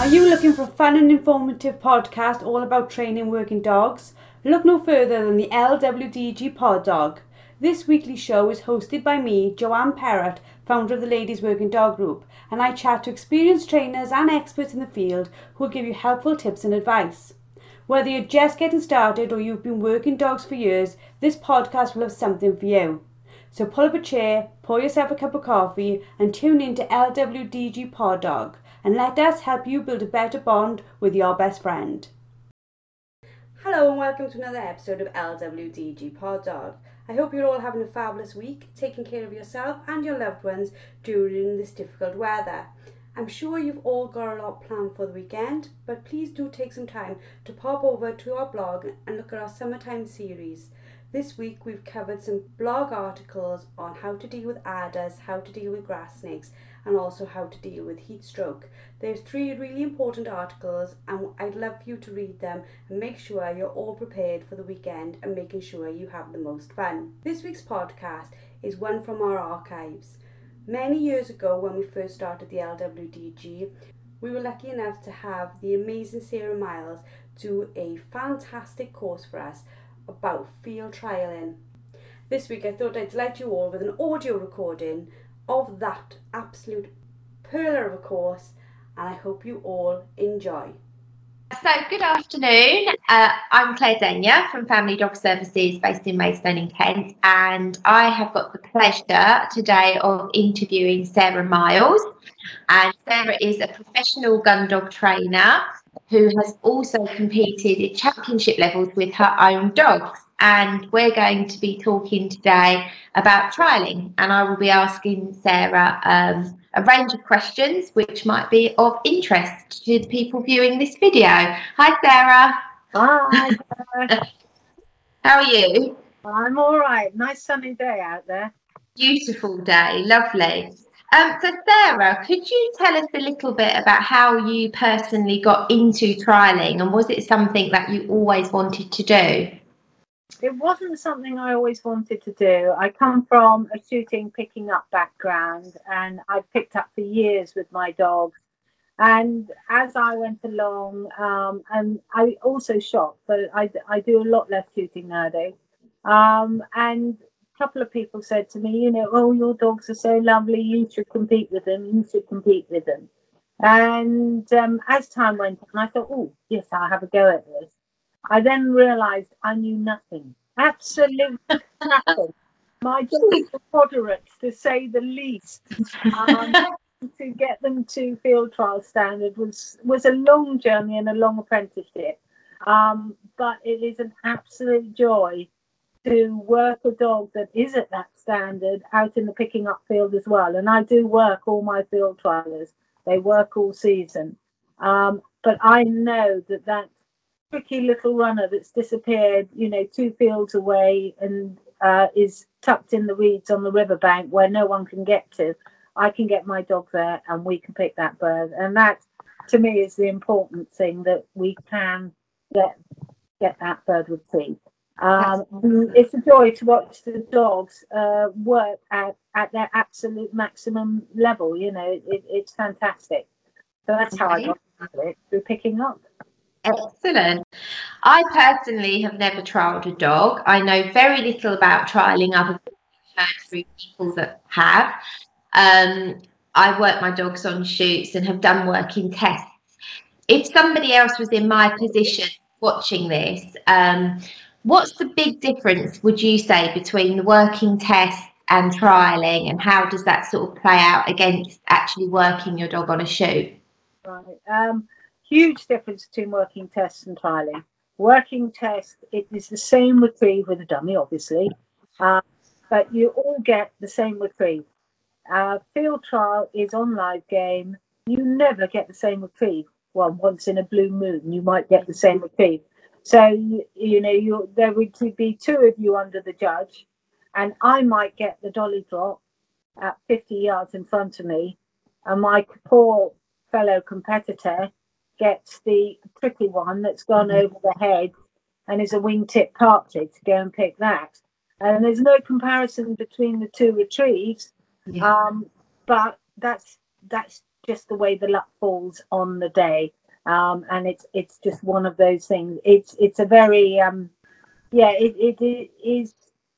Are you looking for a fun and informative podcast all about training working dogs? Look no further than the LWDG Pod Dog. This weekly show is hosted by me, Joanne Perrott, founder of the Ladies Working Dog Group, and I chat to experienced trainers and experts in the field who will give you helpful tips and advice. Whether you're just getting started or you've been working dogs for years, this podcast will have something for you. So pull up a chair, pour yourself a cup of coffee, and tune in to LWDG Pod Dog, and let us help you build a better bond with your best friend. Hello and welcome to another episode of LWDG Pod Dog. I hope you're all having a fabulous week, taking care of yourself and your loved ones during this difficult weather. I'm sure you've all got a lot planned for the weekend, but please do take some time to pop over to our blog and look at our summertime series. This week we've covered some blog articles on how to deal with adders, how to deal with grass snakes, and also how to deal with heat stroke. There's three really important articles, and I'd love for you to read them and make sure you're all prepared for the weekend and making sure you have the most fun. This week's podcast is one from our archives. Many years ago, when we first started the LWDG, we were lucky enough to have the amazing Sarah Miles do a fantastic course for us about field trialing. This week I thought I'd delight you all with an audio recording of that absolute pearler of a course and I hope you all enjoy. So, good afternoon. Uh, I'm Claire Denya from Family Dog Services based in Maidstone in Kent, and I have got the pleasure today of interviewing Sarah Miles. And Sarah is a professional gun dog trainer who has also competed at championship levels with her own dogs. And we're going to be talking today about trialing, and I will be asking Sarah um, a range of questions which might be of interest to the people viewing this video. Hi, Sarah. Hi. How are you? I'm all right. Nice sunny day out there. Beautiful day, lovely. Um, so, Sarah, could you tell us a little bit about how you personally got into trialing and was it something that you always wanted to do? It wasn't something I always wanted to do. I come from a shooting, picking up background, and I picked up for years with my dogs. And as I went along, um, and I also shot, but I, I do a lot less shooting nowadays. Um, and a couple of people said to me, you know, oh, your dogs are so lovely, you should compete with them, you should compete with them. And um, as time went on, I thought, oh, yes, I'll have a go at this. I then realized I knew nothing, absolutely nothing. My dogs were moderate, to say the least. Um, to get them to field trial standard was was a long journey and a long apprenticeship. Um, but it is an absolute joy to work a dog that is at that standard out in the picking up field as well. And I do work all my field trialers; they work all season. Um, but I know that that tricky little runner that's disappeared, you know, two fields away and uh, is tucked in the weeds on the riverbank where no one can get to. I can get my dog there and we can pick that bird. And that, to me, is the important thing that we can get get that bird with teeth. Um, it's a joy to watch the dogs uh, work at, at their absolute maximum level. You know, it, it's fantastic. So that's how I got into it through picking up. Excellent. I personally have never trialled a dog. I know very little about trialling other than through people that have. Um, I work my dogs on shoots and have done working tests. If somebody else was in my position watching this, um, what's the big difference, would you say, between the working test and trialing, and how does that sort of play out against actually working your dog on a shoot? Right. Um, huge difference between working tests and trialing. Working test, it is the same retrieve with a dummy, obviously, uh, but you all get the same retrieve. Uh, field trial is on live game. You never get the same retrieve. Well, once in a blue moon, you might get the same retrieve. So you, you know, you there would be two of you under the judge, and I might get the dolly drop at 50 yards in front of me, and my poor fellow competitor gets the tricky one that's gone mm-hmm. over the head and is a wingtip partridge to go and pick that. And there's no comparison between the two retrieves, yeah. um, but that's that's just the way the luck falls on the day, um, and it's it's just one of those things. It's it's a very um, yeah, it, it, it is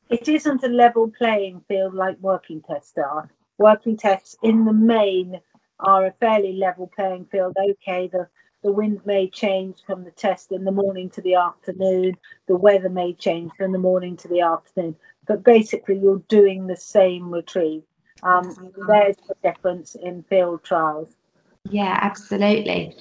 it isn't a level playing field like working tests are. Working tests in the main are a fairly level playing field. Okay, the the wind may change from the test in the morning to the afternoon. The weather may change from the morning to the afternoon. But basically, you're doing the same retrieve. Um, there's the difference in field trials. Yeah, absolutely.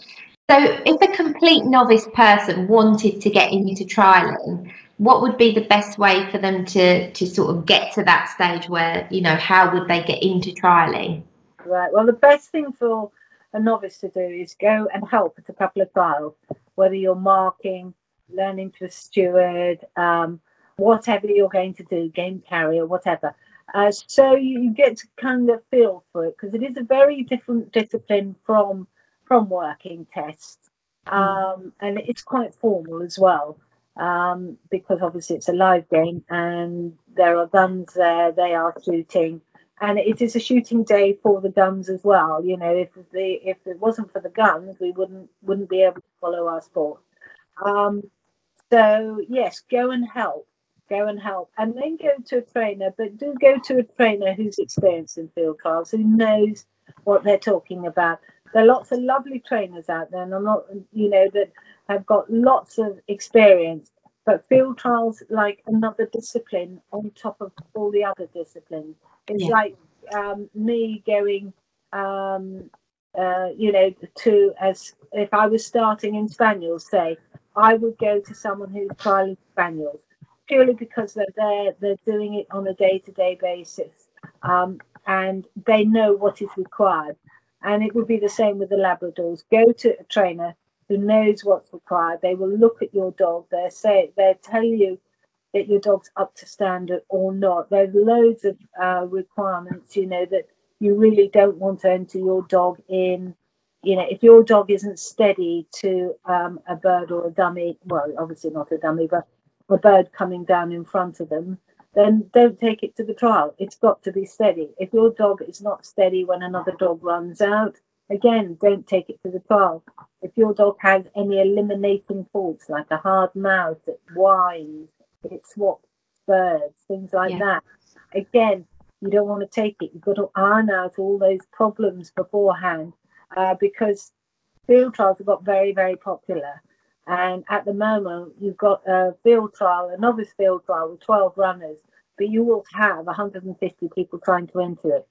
So, if a complete novice person wanted to get into trialing, what would be the best way for them to to sort of get to that stage where you know how would they get into trialing? Right. Well, the best thing for a novice to do is go and help at a couple of trials, whether you're marking, learning to a steward, um, whatever you're going to do, game carrier, whatever. Uh, so you get to kind of feel for it because it is a very different discipline from from working tests, hmm. um, and it's quite formal as well um, because obviously it's a live game and there are guns there. They are shooting and it is a shooting day for the guns as well. You know, if the if it wasn't for the guns, we wouldn't wouldn't be able to follow our sport. Um, so yes, go and help, go and help, and then go to a trainer. But do go to a trainer who's experienced in field trials, who knows what they're talking about. There are lots of lovely trainers out there, and I'm not, you know, that have got lots of experience. But field trials like another discipline on top of all the other disciplines. It's yeah. like um, me going, um, uh, you know, to as if I was starting in spaniels, say, I would go to someone who's trialing spaniels purely because they're there, they're doing it on a day-to-day basis, um, and they know what is required. And it would be the same with the Labradors. Go to a trainer who knows what's required. They will look at your dog. They say they'll tell you that your dog's up to standard or not. There's loads of uh, requirements, you know, that you really don't want to enter your dog in. You know, if your dog isn't steady to um, a bird or a dummy, well, obviously not a dummy, but a bird coming down in front of them, then don't take it to the trial. It's got to be steady. If your dog is not steady when another dog runs out, again, don't take it to the trial. If your dog has any eliminating faults, like a hard mouth that whines, it swaps birds, things like yeah. that. Again, you don't want to take it. You've got to iron out all those problems beforehand uh, because field trials have got very, very popular. And at the moment, you've got a field trial, a novice field trial with 12 runners, but you will have 150 people trying to enter it.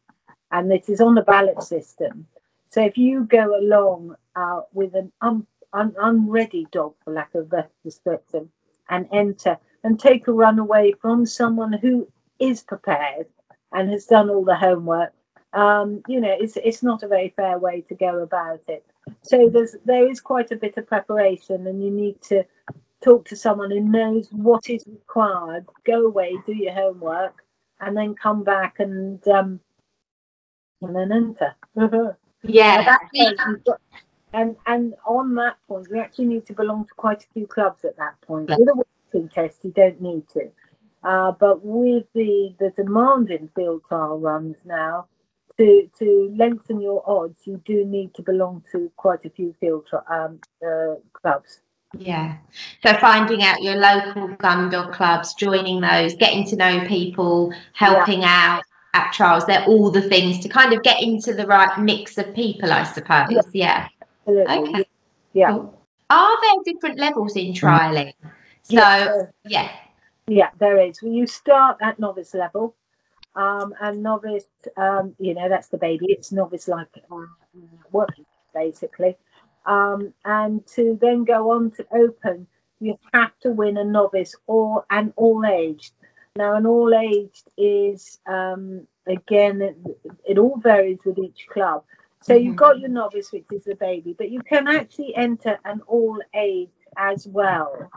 And this is on the ballot system. So if you go along uh, with an un- un- unready dog, for lack of a better description, and enter, and take a run away from someone who is prepared and has done all the homework. Um, you know, it's it's not a very fair way to go about it. So there's there is quite a bit of preparation, and you need to talk to someone who knows what is required. Go away, do your homework, and then come back and um, and then enter. Yeah. and and on that point, you actually need to belong to quite a few clubs at that point. With a test, you don't need to. Uh, but with the, the demand in field trial runs now, to, to lengthen your odds, you do need to belong to quite a few field tri- um, uh, clubs. Yeah. So finding out your local gun dog clubs, joining those, getting to know people, helping yeah. out at trials, they're all the things to kind of get into the right mix of people, I suppose. Yeah. yeah. Okay. Yeah. Cool. Are there different levels in trialing? So yeah, yeah. Yeah, there is. When you start at novice level, um, and novice, um, you know, that's the baby. It's novice like uh, working basically. Um, and to then go on to open, you have to win a novice or an all aged. Now, an all aged is um, again, it, it, all varies with each club. So mm-hmm. you've got your novice, which is the baby, but you can actually enter an all age as well.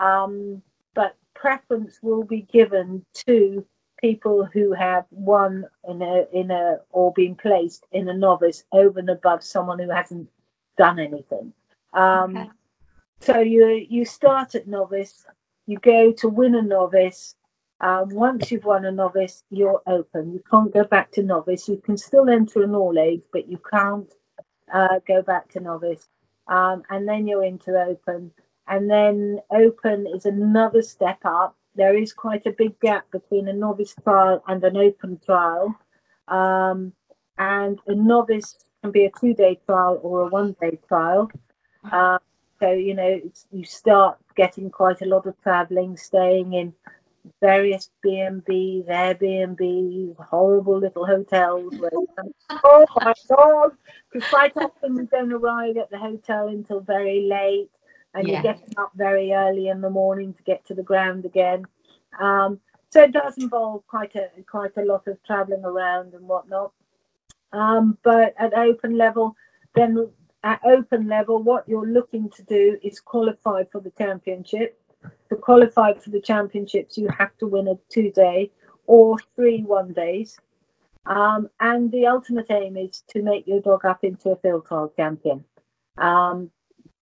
Um, but preference will be given to people who have won in a in a or been placed in a novice over and above someone who hasn't done anything. Um, okay. So you you start at novice, you go to win a novice. Um, once you've won a novice, you're open. You can't go back to novice. You can still enter an all age, but you can't uh, go back to novice. Um, and then you're into open. And then open is another step up. There is quite a big gap between a novice trial and an open trial. Um, and a novice can be a two day trial or a one day trial. Uh, so, you know, you start getting quite a lot of traveling, staying in various B&Bs, Airbnbs, horrible little hotels. Where, oh my God! Because quite often you don't arrive at the hotel until very late and yeah. you're getting up very early in the morning to get to the ground again. Um, so it does involve quite a quite a lot of traveling around and whatnot. Um, but at open level, then at open level, what you're looking to do is qualify for the championship. To qualify for the championships, you have to win a two day or three one days. Um, and the ultimate aim is to make your dog up into a field trial champion. Um,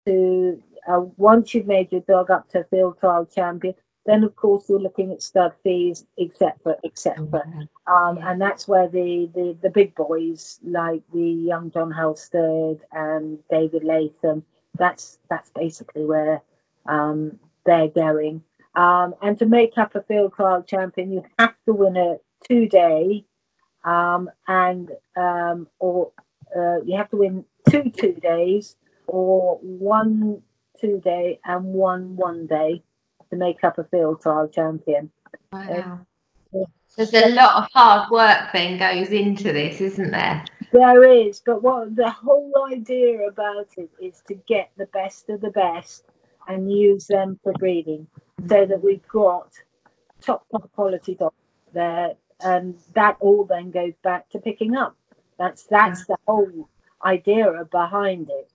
to uh, once you've made your dog up to a field trial champion, then of course we're looking at stud fees, etc., etc. Mm-hmm. Um, and that's where the, the the big boys like the young John Halstead and David Latham. That's that's basically where um, they're going. Um, and to make up a field trial champion, you have to win a two day, um, and um, or uh, you have to win two two days or one two day and one one day to make up a field trial champion. Wow. There's a lot of hard work then goes into this, isn't there? There is, but what the whole idea about it is to get the best of the best and use them for breeding, so that we've got top top quality dogs there, and that all then goes back to picking up. That's that's the whole idea behind it.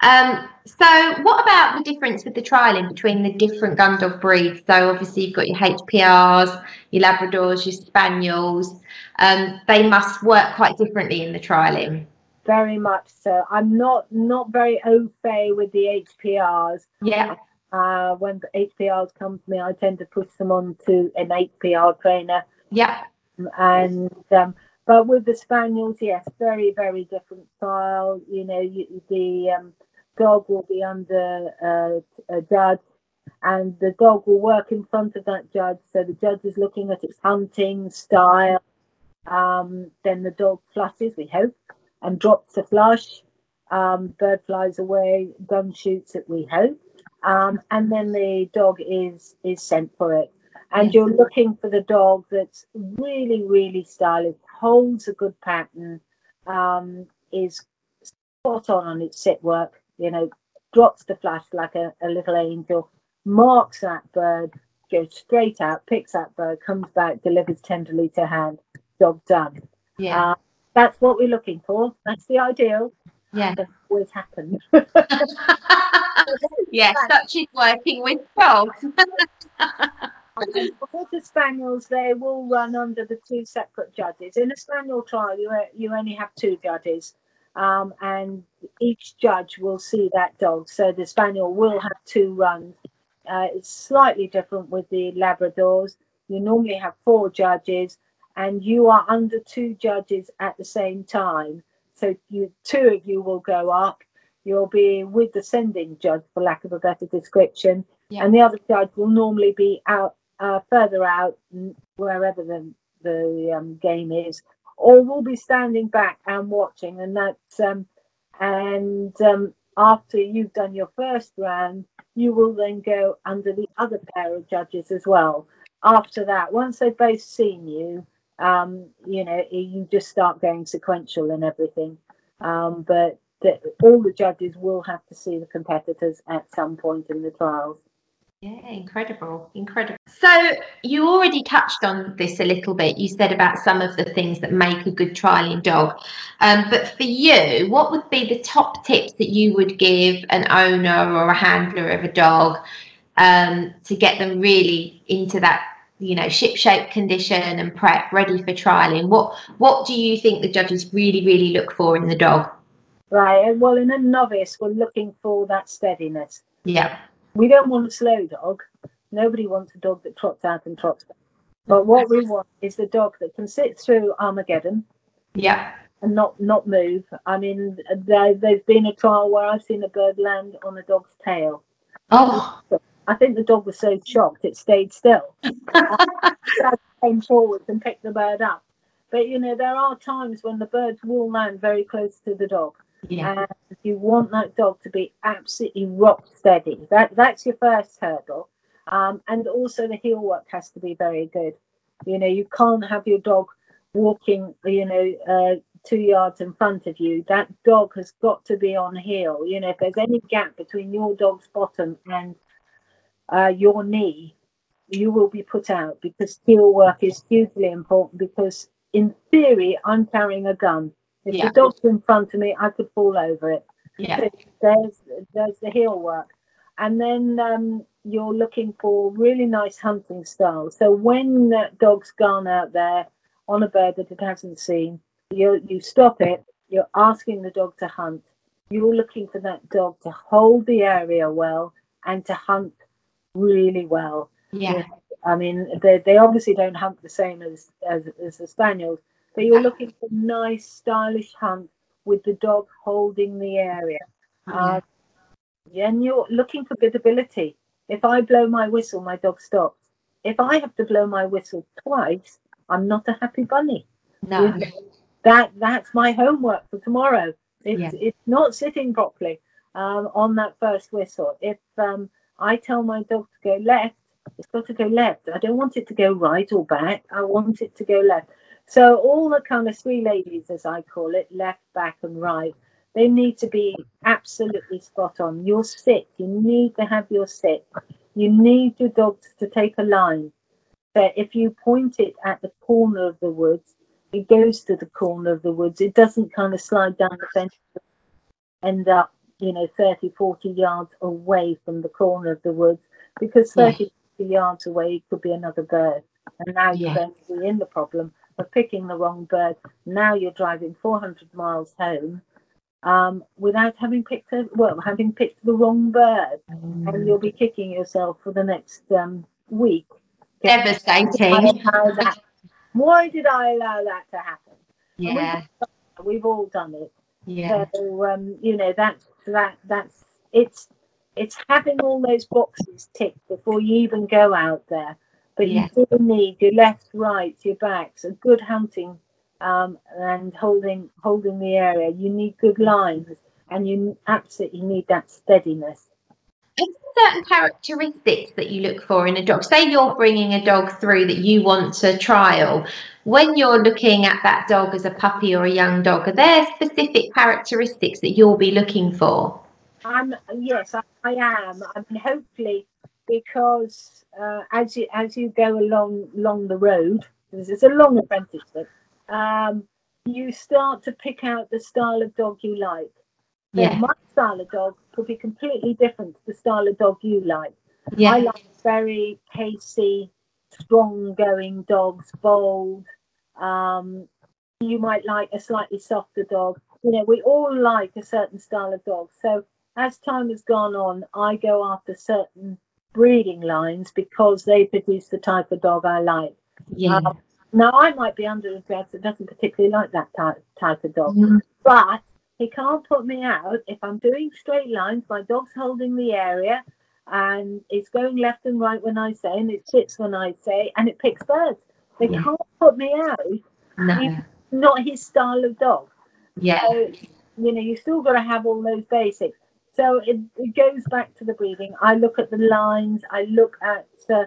Um, so, what about the difference with the trialing between the different gun dog breeds? So, obviously, you've got your HPRs, your Labradors, your Spaniels. Um, they must work quite differently in the trialing. Very much so. I'm not not very au fait with the HPRs. Yeah. Uh, when the HPRs come to me, I tend to push them on to an HPR trainer. Yeah. And um, but with the spaniels, yes, very very different style. You know, you, the um, dog will be under uh, a judge, and the dog will work in front of that judge. So the judge is looking at its hunting style. Um, then the dog flushes, we hope, and drops the flush. Um, bird flies away, gun shoots it, we hope. Um, and then the dog is is sent for it. And you're looking for the dog that's really, really stylish, holds a good pattern, um, is spot on on its sit work, you know, drops the flush like a, a little angel, marks that bird, goes straight out, picks that bird, comes back, delivers tenderly to hand, job done. Yeah. Uh, that's what we're looking for. That's the ideal. Yeah. That always happens. yes, such is working with dogs. Quarter spaniels, they will run under the two separate judges. In a spaniel trial, you you only have two judges, um, and each judge will see that dog. So the spaniel will have two runs. Uh, it's slightly different with the Labradors. You normally have four judges, and you are under two judges at the same time. So you two of you will go up. You'll be with the sending judge, for lack of a better description, yeah. and the other judge will normally be out uh, further out, wherever the the um, game is, or we'll be standing back and watching. And that's um, and um, after you've done your first round, you will then go under the other pair of judges as well. After that, once they've both seen you, um, you know, you just start going sequential and everything. Um, but the, all the judges will have to see the competitors at some point in the trials. Yeah, incredible, incredible. So you already touched on this a little bit. You said about some of the things that make a good trialing dog. Um, but for you, what would be the top tips that you would give an owner or a handler of a dog um, to get them really into that, you know, ship shape condition and prep, ready for trialing? What What do you think the judges really, really look for in the dog? Right. Well, in a novice, we're looking for that steadiness. Yeah. We don't want a slow dog. Nobody wants a dog that trots out and trots back. But what we want is the dog that can sit through Armageddon Yeah. and not not move. I mean, there, there's been a trial where I've seen a bird land on a dog's tail. Oh. I think the dog was so shocked it stayed still. I came forward and picked the bird up. But you know, there are times when the birds will land very close to the dog. Yeah. And you want that dog to be absolutely rock steady. That that's your first hurdle. Um, and also the heel work has to be very good. You know, you can't have your dog walking, you know, uh, two yards in front of you. That dog has got to be on heel. You know, if there's any gap between your dog's bottom and uh, your knee, you will be put out because heel work is hugely important. Because in theory, I'm carrying a gun. If Yeah. the dog's in front of me, I could fall over it Yeah. there's there's the heel work and then um, you're looking for really nice hunting style so when that dog's gone out there on a bird that it hasn't seen you you stop it you're asking the dog to hunt you're looking for that dog to hold the area well and to hunt really well Yeah. I mean, they, they obviously don't hunt the same as, as as the spaniels, but you're looking for nice, stylish hunt with the dog holding the area. Uh, and you're looking for good ability. If I blow my whistle, my dog stops. If I have to blow my whistle twice, I'm not a happy bunny. No. That that's my homework for tomorrow. It's Yeah. it's not sitting properly um, on that first whistle. If um, I tell my dog to go left, it's got to go left. I don't want it to go right or back. I want it to go left. So all the kind of three ladies, as I call it, left, back, and right, they need to be absolutely spot on. Your sit, you need to have your sit. You need your dog to take a line. So if you point it at the corner of the woods, it goes to the corner of the woods. It doesn't kind of slide down the fence, end up, you know, 30, 40 yards away from the corner of the woods because Yeah. 30, 40 yards away could be another bird. And now you're Yeah. going to be in the problem of picking the wrong bird. Now you're driving 400 miles home um, without having picked a, well, having picked the wrong bird. And you'll be kicking yourself for the next um, week. Devastating. Why did I allow that to happen? Yeah. We've all done it. Yeah. So um, you know that's that that's it's it's having all those boxes ticked before you even go out there. But Yeah. you do need your left, right, your backs, a good hunting um, and holding holding the area. You need good lines, and you absolutely need that steadiness. Certain characteristics that you look for in a dog? Say you're bringing a dog through that you want to trial. When you're looking at that dog as a puppy or a young dog, are there specific characteristics that you'll be looking for? I'm yes, I, I am. I mean, hopefully, because uh, as you as you go along along the road, it's a long apprenticeship, um, you start to pick out the style of dog you like. Yeah. my style of dog could be completely different to the style of dog you like. Yeah. I like very pacey, strong-going dogs, bold. Um, you might like a slightly softer dog. You know, we all like a certain style of dog. So as time has gone on, I go after certain breeding lines because they produce the type of dog I like. Yeah. Um, now I might be under a dress that doesn't particularly like that type type of dog, Mhm. but he can't put me out if I'm doing straight lines. My dog's holding the area, and it's going left and right when I say, and it sits when I say, and it picks birds. They Yeah. can't put me out. No. Not his style of dog. Yeah. So you know, you still got to have all those basics. So it, it goes back to the breeding. I look at the lines. I look at, uh,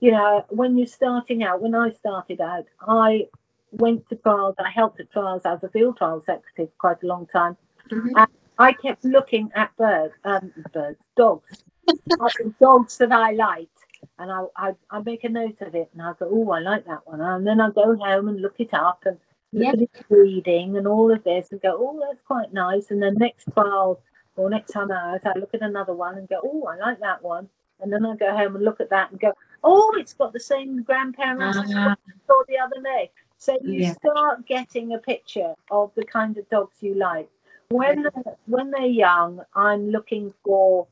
you know, when you're starting out. When I started out, I went to trials. I helped at trials as a field trial secretary for quite a long time. Mhm. I kept looking at birds, um, birds, dogs, dogs that I liked, and I, I I make a note of it, and I go, oh, I like that one, and then I go home and look it up and look Yeah. at its breeding and all of this, and go, oh, that's quite nice. And then next trial or next time out, I look at another one and go, oh, I like that one, and then I go home and look at that and go, oh, it's got the same grandparents as Ah. I saw the other day. So you Yeah. start getting a picture of the kind of dogs you like. when they're, when they're young, I'm looking for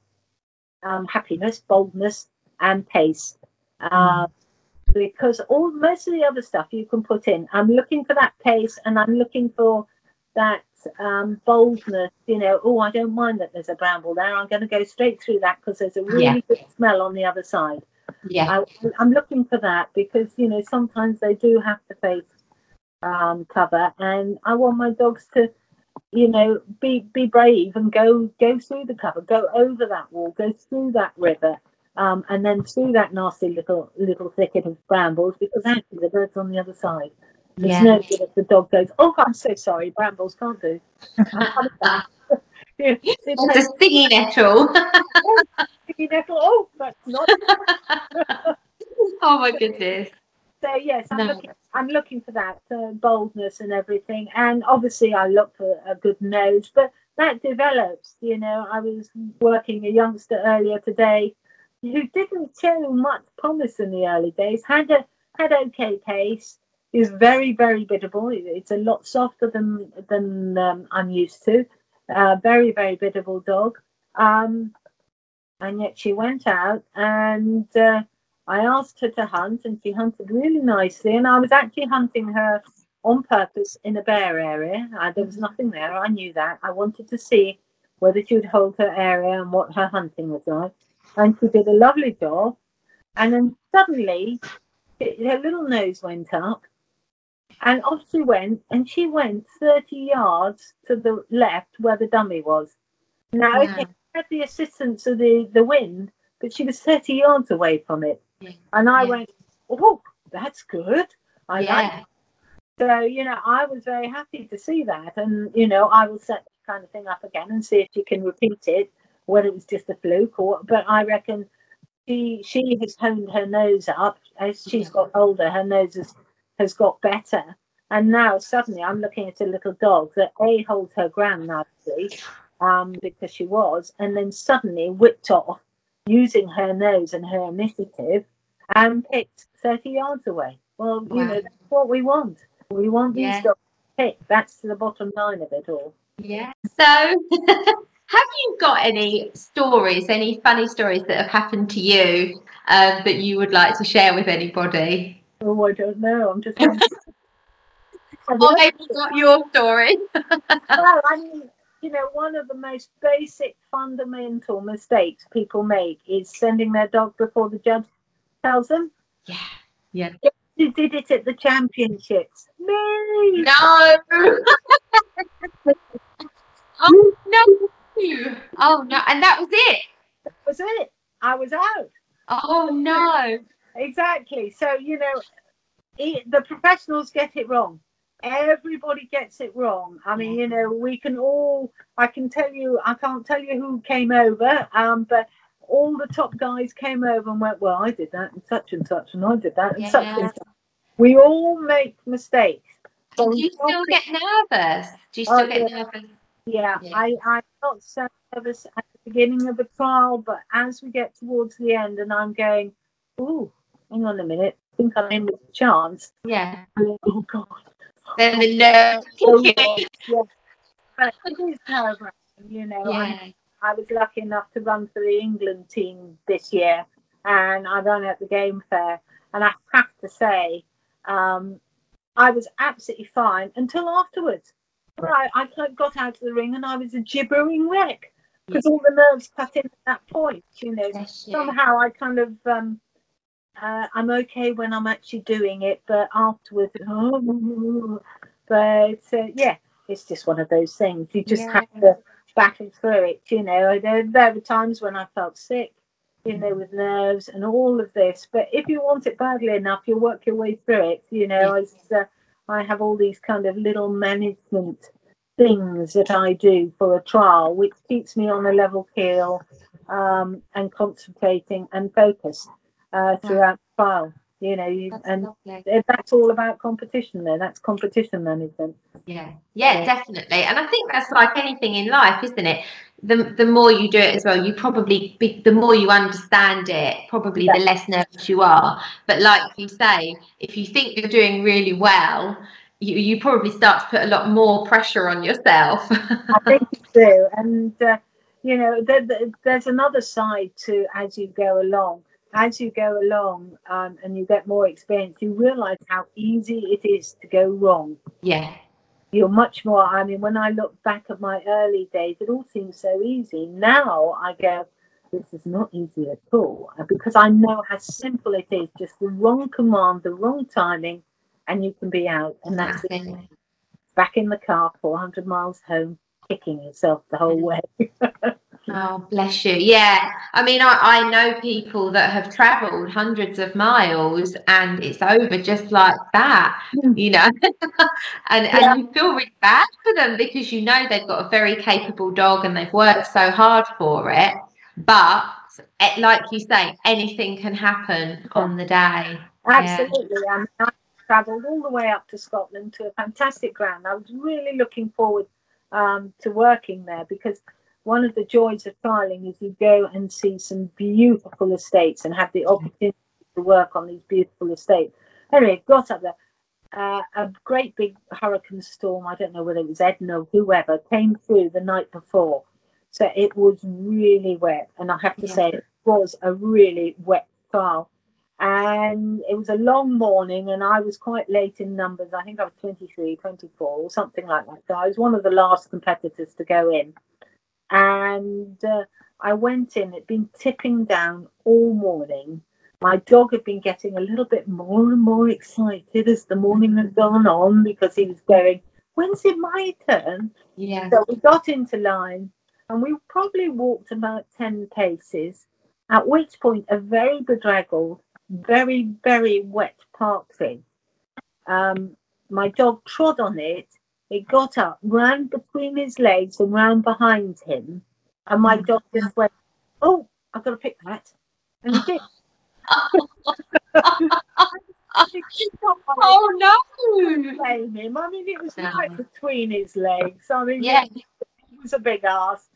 um, happiness, boldness, and pace. Uh, because all most of the other stuff you can put in. I'm looking for that pace, and I'm looking for that um, boldness. You know, oh, I don't mind that there's a bramble there. I'm going to go straight through that because there's a really Yeah. good smell on the other side. Yeah. I, I'm looking for that because you know sometimes they do have to face um, cover, and I want my dogs to, you know, be be brave and go go through the cover, go over that wall, go through that river, um, and then through that nasty little little thicket of brambles because actually the bird's on the other side. It's Yeah. no good if the dog goes, "Oh, I'm so sorry, brambles can't do." It's a stinging nettle. you know, oh, that's not oh my goodness. So yes, I'm No. looking. I'm looking for that uh, boldness and everything, and obviously I look for a good nose, but that develops. You know, I was working a youngster earlier today who didn't show much promise in the early days. Had a had okay pace. Is very very biddable. It's a lot softer than than um, I'm used to. Uh, very very biddable dog. Um, and yet she went out and. Uh, I asked her to hunt and she hunted really nicely. And I was actually hunting her on purpose in a bare area. Uh, there was nothing there. I knew that. I wanted to see whether she would hold her area and what her hunting was like. And she did a lovely job. And then suddenly it- her little nose went up and off she went. And she went 30 yards to the left where the dummy was. Now, Wow. she had the assistance of the, the wind, but she was 30 yards away from it. And I Yeah. went, oh, that's good. I like yeah. so, you know, I was very happy to see that. And, you know, I will set that kind of thing up again and see if she can repeat it, whether it was just a fluke or, but I reckon she she has honed her nose up as she's got older, her nose has, has got better. And now suddenly I'm looking at a little dog that A holds her ground nicely, um, because she was, and then suddenly whipped off using her nose and her initiative and picked 30 yards away. Well, you know, that's what we want. We want these Yeah. dogs picked. That's the bottom line of it all. Yeah. So, have you got any stories, any funny stories that have happened to you um, that you would like to share with anybody? Oh, I don't know. I'm just. Or don't maybe got your story? well, I mean, you know, one of the most basic fundamental mistakes people make is sending their dog before the judge tells them. Yeah. Yeah. Who did it at the championships? Me. No. oh no. Oh no. And that was it. That was it. I was out. Oh no. Exactly. So, you know, it, the professionals get it wrong. Everybody gets it wrong. I mean, you know, we can all, I can tell you, I can't tell you who came over, um, but all the top guys came over and went, well, I did that and such and such, and I did that and such and such. We all make mistakes. Do you still get nervous? Do you Oh, still get yeah. nervous? Yeah, Yeah. I, I felt so nervous at the beginning of the trial, but as we get towards the end and I'm going, oh, hang on a minute, I think I'm in with a chance. Yeah. Oh, God. Then the nerves. Oh, yeah, yeah. But it is nerve-wracking, you know. Yeah. I was lucky enough to run for the England team this year, and I ran at the game fair. And I have to say, um, I was absolutely fine until afterwards. Right, I got out of the ring and I was a gibbering wreck because all the nerves cut in at that point. You know, you. somehow I kind of um, uh, I'm okay when I'm actually doing it, but afterwards, oh, but uh, yeah, it's just one of those things. You just have to battle through it. You know, there, there were times when I felt sick, you know, with nerves and all of this. But if you want it badly enough, you'll work your way through it. You know, as uh, I have all these kind of little management things that I do for a trial, which keeps me on a level keel um, and concentrating and focused uh, throughout the trial. You know, you, That's and lovely. that's all about competition. There, that's competition management. Yeah. yeah, Yeah. definitely. And I think that's like anything in life, isn't it? The, the more you do it as well, you probably be, the more you understand it, probably the less nervous you are. But like you say, if you think you're doing really well, you, you probably start to put a lot more pressure on yourself. I think you do. And, uh, you know, there, there's another side to as you go along. As you go along um, and you get more experience, you realize how easy it is to go wrong. Yeah. You're much more. I mean, when I look back at my early days, it all seems so easy. Now I go, this is not easy at all because I know how simple it is. Just the wrong command, the wrong timing, and you can be out. And that's it. Back in the car, 400 miles home, kicking yourself the whole way. oh, bless you. Yeah. I mean, I, I know people that have traveled hundreds of miles and it's over just like that, hmm. you know. and, yeah. and you feel really bad for them because you know they've got a very capable dog and they've worked so hard for it. But eh, like you say, anything can happen on the day. Absolutely. Yeah. I, mean, I travelled all the way up to Scotland to a fantastic ground. I was really looking forward um, to working there because one of the joys of trialing is you go and see some beautiful estates and have the opportunity to work on these beautiful estates. Anyway, got up there. Uh, a great big hurricane storm, I don't know whether it was Edna or whoever, came through the night before so it was really wet. And I have to yeah. say, it was a really wet trial. And it was a long morning, and I was quite late in numbers. I think I was 23, 24, or something like that. So I was one of the last competitors to go in. And uh, I went in, it'd been tipping down all morning. My dog had been getting a little bit more and more excited as the morning had gone on because he was going, When's it my turn? Yeah. So we got into line and we probably walked about 10 paces, at which point a very bedraggled, very, very wet park tree. Um, my dog trod on it, it got up, ran between his legs and ran behind him, and my mm. dog just went, Oh, I've got to pick that. And he did. oh no! Blame him. I mean, it was right between his legs. I mean, yeah. he was a big ass.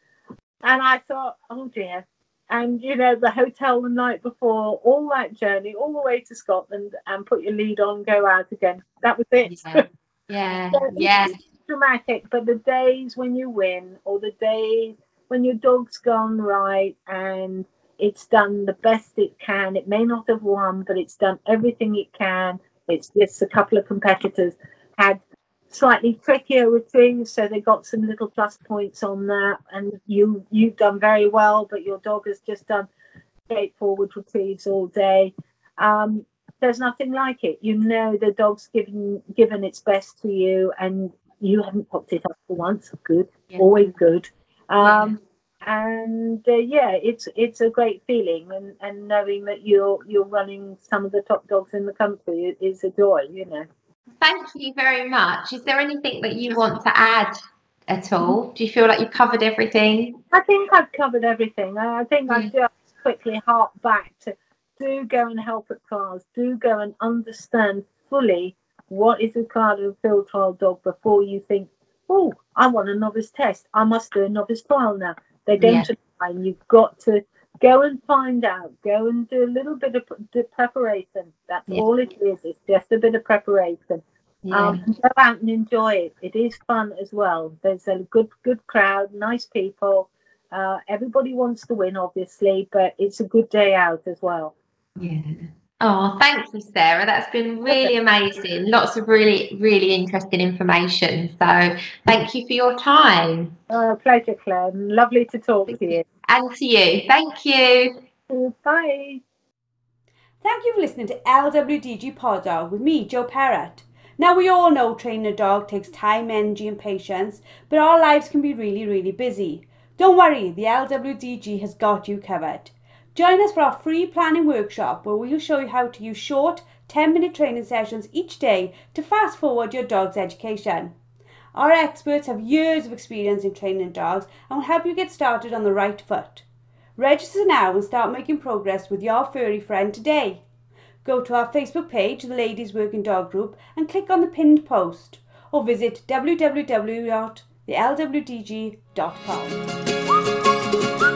And I thought, oh dear. And you know, the hotel the night before, all that journey, all the way to Scotland, and put your lead on, go out again. That was it. Yeah, yeah, so yeah. dramatic, but the days when you win, or the days when your dog's gone right and it's done the best it can. It may not have won, but it's done everything it can. It's just a couple of competitors had slightly trickier retrieves, so they got some little plus points on that. And you you've done very well, but your dog has just done straightforward retrieves all day. Um, there's nothing like it. You know the dog's given given its best to you, and you haven't popped it up for once. Good, yeah. always good. Um, yeah. And uh, yeah, it's it's a great feeling, and, and knowing that you're you're running some of the top dogs in the country is a joy. You know. Thank you very much. Is there anything that you want to add at all? Do you feel like you've covered everything? I think I've covered everything. I think I just quickly hark back to do go and help at trials. Do go and understand fully what is required of a field trial dog before you think, oh, I want a novice test. I must do a novice trial now. They don't yeah. time. You've got to go and find out. Go and do a little bit of preparation. That's yeah. all it is. It's just a bit of preparation. Yeah. Um, go out and enjoy it. It is fun as well. There's a good good crowd, nice people. Uh, everybody wants to win, obviously, but it's a good day out as well. Yeah. Oh, thank you, Sarah. That's been really amazing. Lots of really, really interesting information. So, thank you for your time. Oh, pleasure, Claire. Lovely to talk to you. And to you. Thank you. Bye. Thank you for listening to LWDG Pod Dog with me, Joe Parrott. Now, we all know training a dog takes time, energy, and patience, but our lives can be really, really busy. Don't worry, the LWDG has got you covered. Join us for our free planning workshop where we'll show you how to use short 10 minute training sessions each day to fast forward your dog's education. Our experts have years of experience in training dogs and will help you get started on the right foot. Register now and start making progress with your furry friend today. Go to our Facebook page, the Ladies Working Dog Group, and click on the pinned post or visit www.thelwdg.com.